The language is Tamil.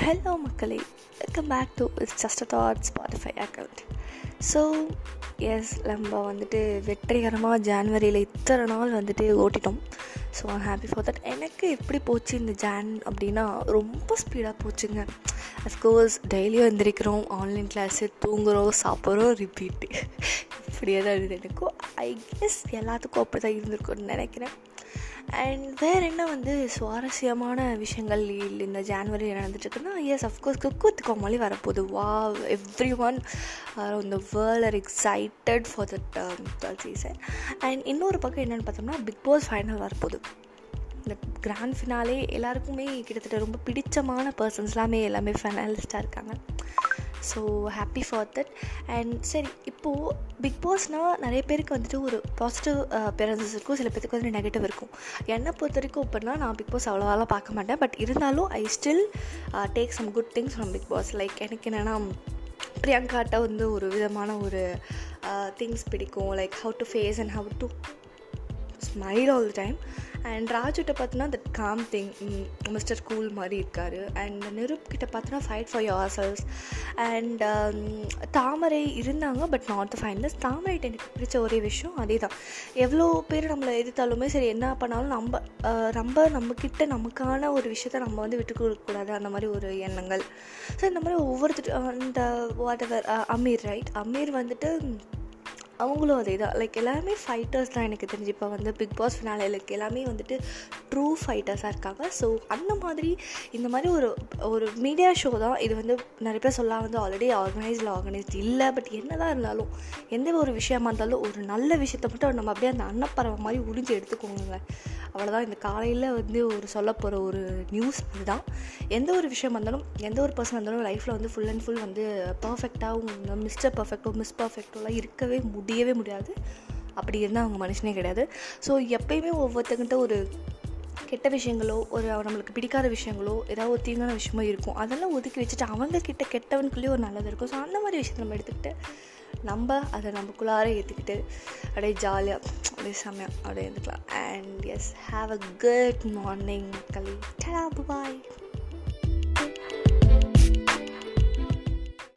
ஹலோ மக்களே welcome back to it's just that Spotify account so yes நம்ம வந்துட்டு வெற்றிகரமாக ஜான்வரியில் இத்தனை நாள் வந்துட்டு ஓட்டிட்டோம். ஸோ ஹாப்பி ஃபார் தட் எனக்கு எப்படி போச்சு இந்த ஜான் அப்படின்னா ரொம்ப ஸ்பீடாக போச்சுங்க. அஃப்கோர்ஸ் டெய்லியும் எந்திரிக்கிறோம் ஆன்லைன் கிளாஸு தூங்குகிறோம் சாப்பிட்றோம் ரிப்பீட்டு இப்படியே தான் இருந்தது. எனக்கும் ஐ கெஸ் எல்லாத்துக்கும் அப்படி தான் இருந்திருக்கும்னு நினைக்கிறேன். அண்ட் வேறு என்ன வந்து சுவாரஸ்யமான விஷயங்கள் இந்த January நடந்துட்டுருக்குன்னா yes of course cook with Comali வரப்போகுது. வா எவ்ரி ஒன் இந்த world are excited for the twelve season and இன்னொரு பக்கம் என்னென்னு பார்த்தோம்னா பிக் பாஸ் ஃபைனல் வரப்போகுது. இந்த கிராண்ட் ஃபினாலே எல்லாருக்குமே கிட்டத்தட்ட ரொம்ப பிடிச்சமான பர்சன்ஸ்லாமே எல்லாமே ஃபைனலிஸ்ட்டாக இருக்காங்க. So happy for that and சரி இப்போது பிக் பாஸ்னால் நிறைய பேருக்கு வந்துட்டு ஒரு பாசிட்டிவ் பேரன்சஸ் இருக்கும். சில பேருக்கு வந்து நெகட்டிவ் இருக்கும். என்னை பொறுத்த வரைக்கும் இப்போனா நான் பிக் பாஸ் அவ்வளோவாலாம் பார்க்க மாட்டேன். பட் இருந்தாலும் I still take some good things from Big Boss like எனக்கு என்னென்னா பிரியங்காட்ட வந்து ஒரு விதமான ஒரு திங்ஸ் பிடிக்கும். Like how to face and how to smile all the time and ராஜுகிட்ட பார்த்தோன்னா that calm thing mister cool மாதிரி இருக்கார். அண்ட் நிருப் கிட்ட பார்த்தோன்னா fight for yourself and Thamarai இருந்தாங்க பட் நாட் த ஃபைனலிஸ்ட் தாமரைட்டு எனக்கு பிடிச்ச ஒரே விஷயம் அதே தான் எவ்வளோ பேர் நம்மளை எதிர்த்தாலுமே சரி என்ன பண்ணாலும் நம்ம நம்ம நம்மக்கிட்ட நமக்கான ஒரு விஷயத்த நம்ம வந்து விட்டு கொடுக்கக்கூடாது அந்த மாதிரி ஒரு எண்ணங்கள். ஸோ இந்த மாதிரி ஒவ்வொருத்தர் அந்த whatever Amir right Amir வந்துட்டு அவங்களும் அதே தான். லைக் எல்லாருமே ஃபைட்டர்ஸ் தான் எனக்கு தெரிஞ்சு. இப்போ வந்து பிக் பாஸ் ஃபினாலேலுக்கு எல்லாமே வந்துட்டு ட்ரூ ஃபைட்டர்ஸாக இருக்காங்க. ஸோ அந்த மாதிரி இந்த மாதிரி ஒரு ஒரு மீடியா ஷோ தான் இது வந்து நிறைய பேர் சொல்ல வந்து ஆல்ரெடி ஆர்கனைஸ்டில் ஆர்கனைஸ்ட் இல்லை. பட் என்ன தான் இருந்தாலும் எந்த ஒரு விஷயமா இருந்தாலும் ஒரு நல்ல விஷயத்தை மட்டும் நம்ம அப்படியே அந்த அன்னப்பறவை மாதிரி உறிஞ்சி எடுத்துக்கோங்க. அவ்வளோதான் இந்த காலையில் வந்து ஒரு சொல்ல போகிற ஒரு நியூஸ் இதுதான். எந்த ஒரு விஷயமா இருந்தாலும் எந்த ஒரு பர்சன் இருந்தாலும் லைஃப்பில் வந்து ஃபுல் அண்ட் ஃபுல் வந்து பர்ஃபெக்டாகவும் மிஸ்டர் பர்ஃபெக்டோ மிஸ் பர்ஃபெக்டோலாம் இருக்கவே முடியும் முடியவே முடியாது. அப்படி இருந்தால் அவங்க மனுஷனே கிடையாது. ஸோ எப்பயுமே ஒவ்வொருத்தங்கிட்ட ஒரு கெட்ட விஷயங்களோ ஒரு நம்மளுக்கு பிடிக்காத விஷயங்களோ ஏதாவது ஒரு தீங்கான விஷயமோ இருக்கும். அதெல்லாம் ஒதுக்கி வச்சுட்டு அவங்கக்கிட்ட கெட்டவனுக்குள்ளேயே ஒரு நல்லது இருக்கும். ஸோ அந்த மாதிரி விஷயத்தை நம்ம எடுத்துக்கிட்டு நம்ம அதை நமக்குள்ளார ஏற்றுக்கிட்டு அப்படியே ஜாலியாக அப்படியே செம்மையாக அப்படியே இருந்துக்கலாம். And yes have a good morning மக்களே பாய்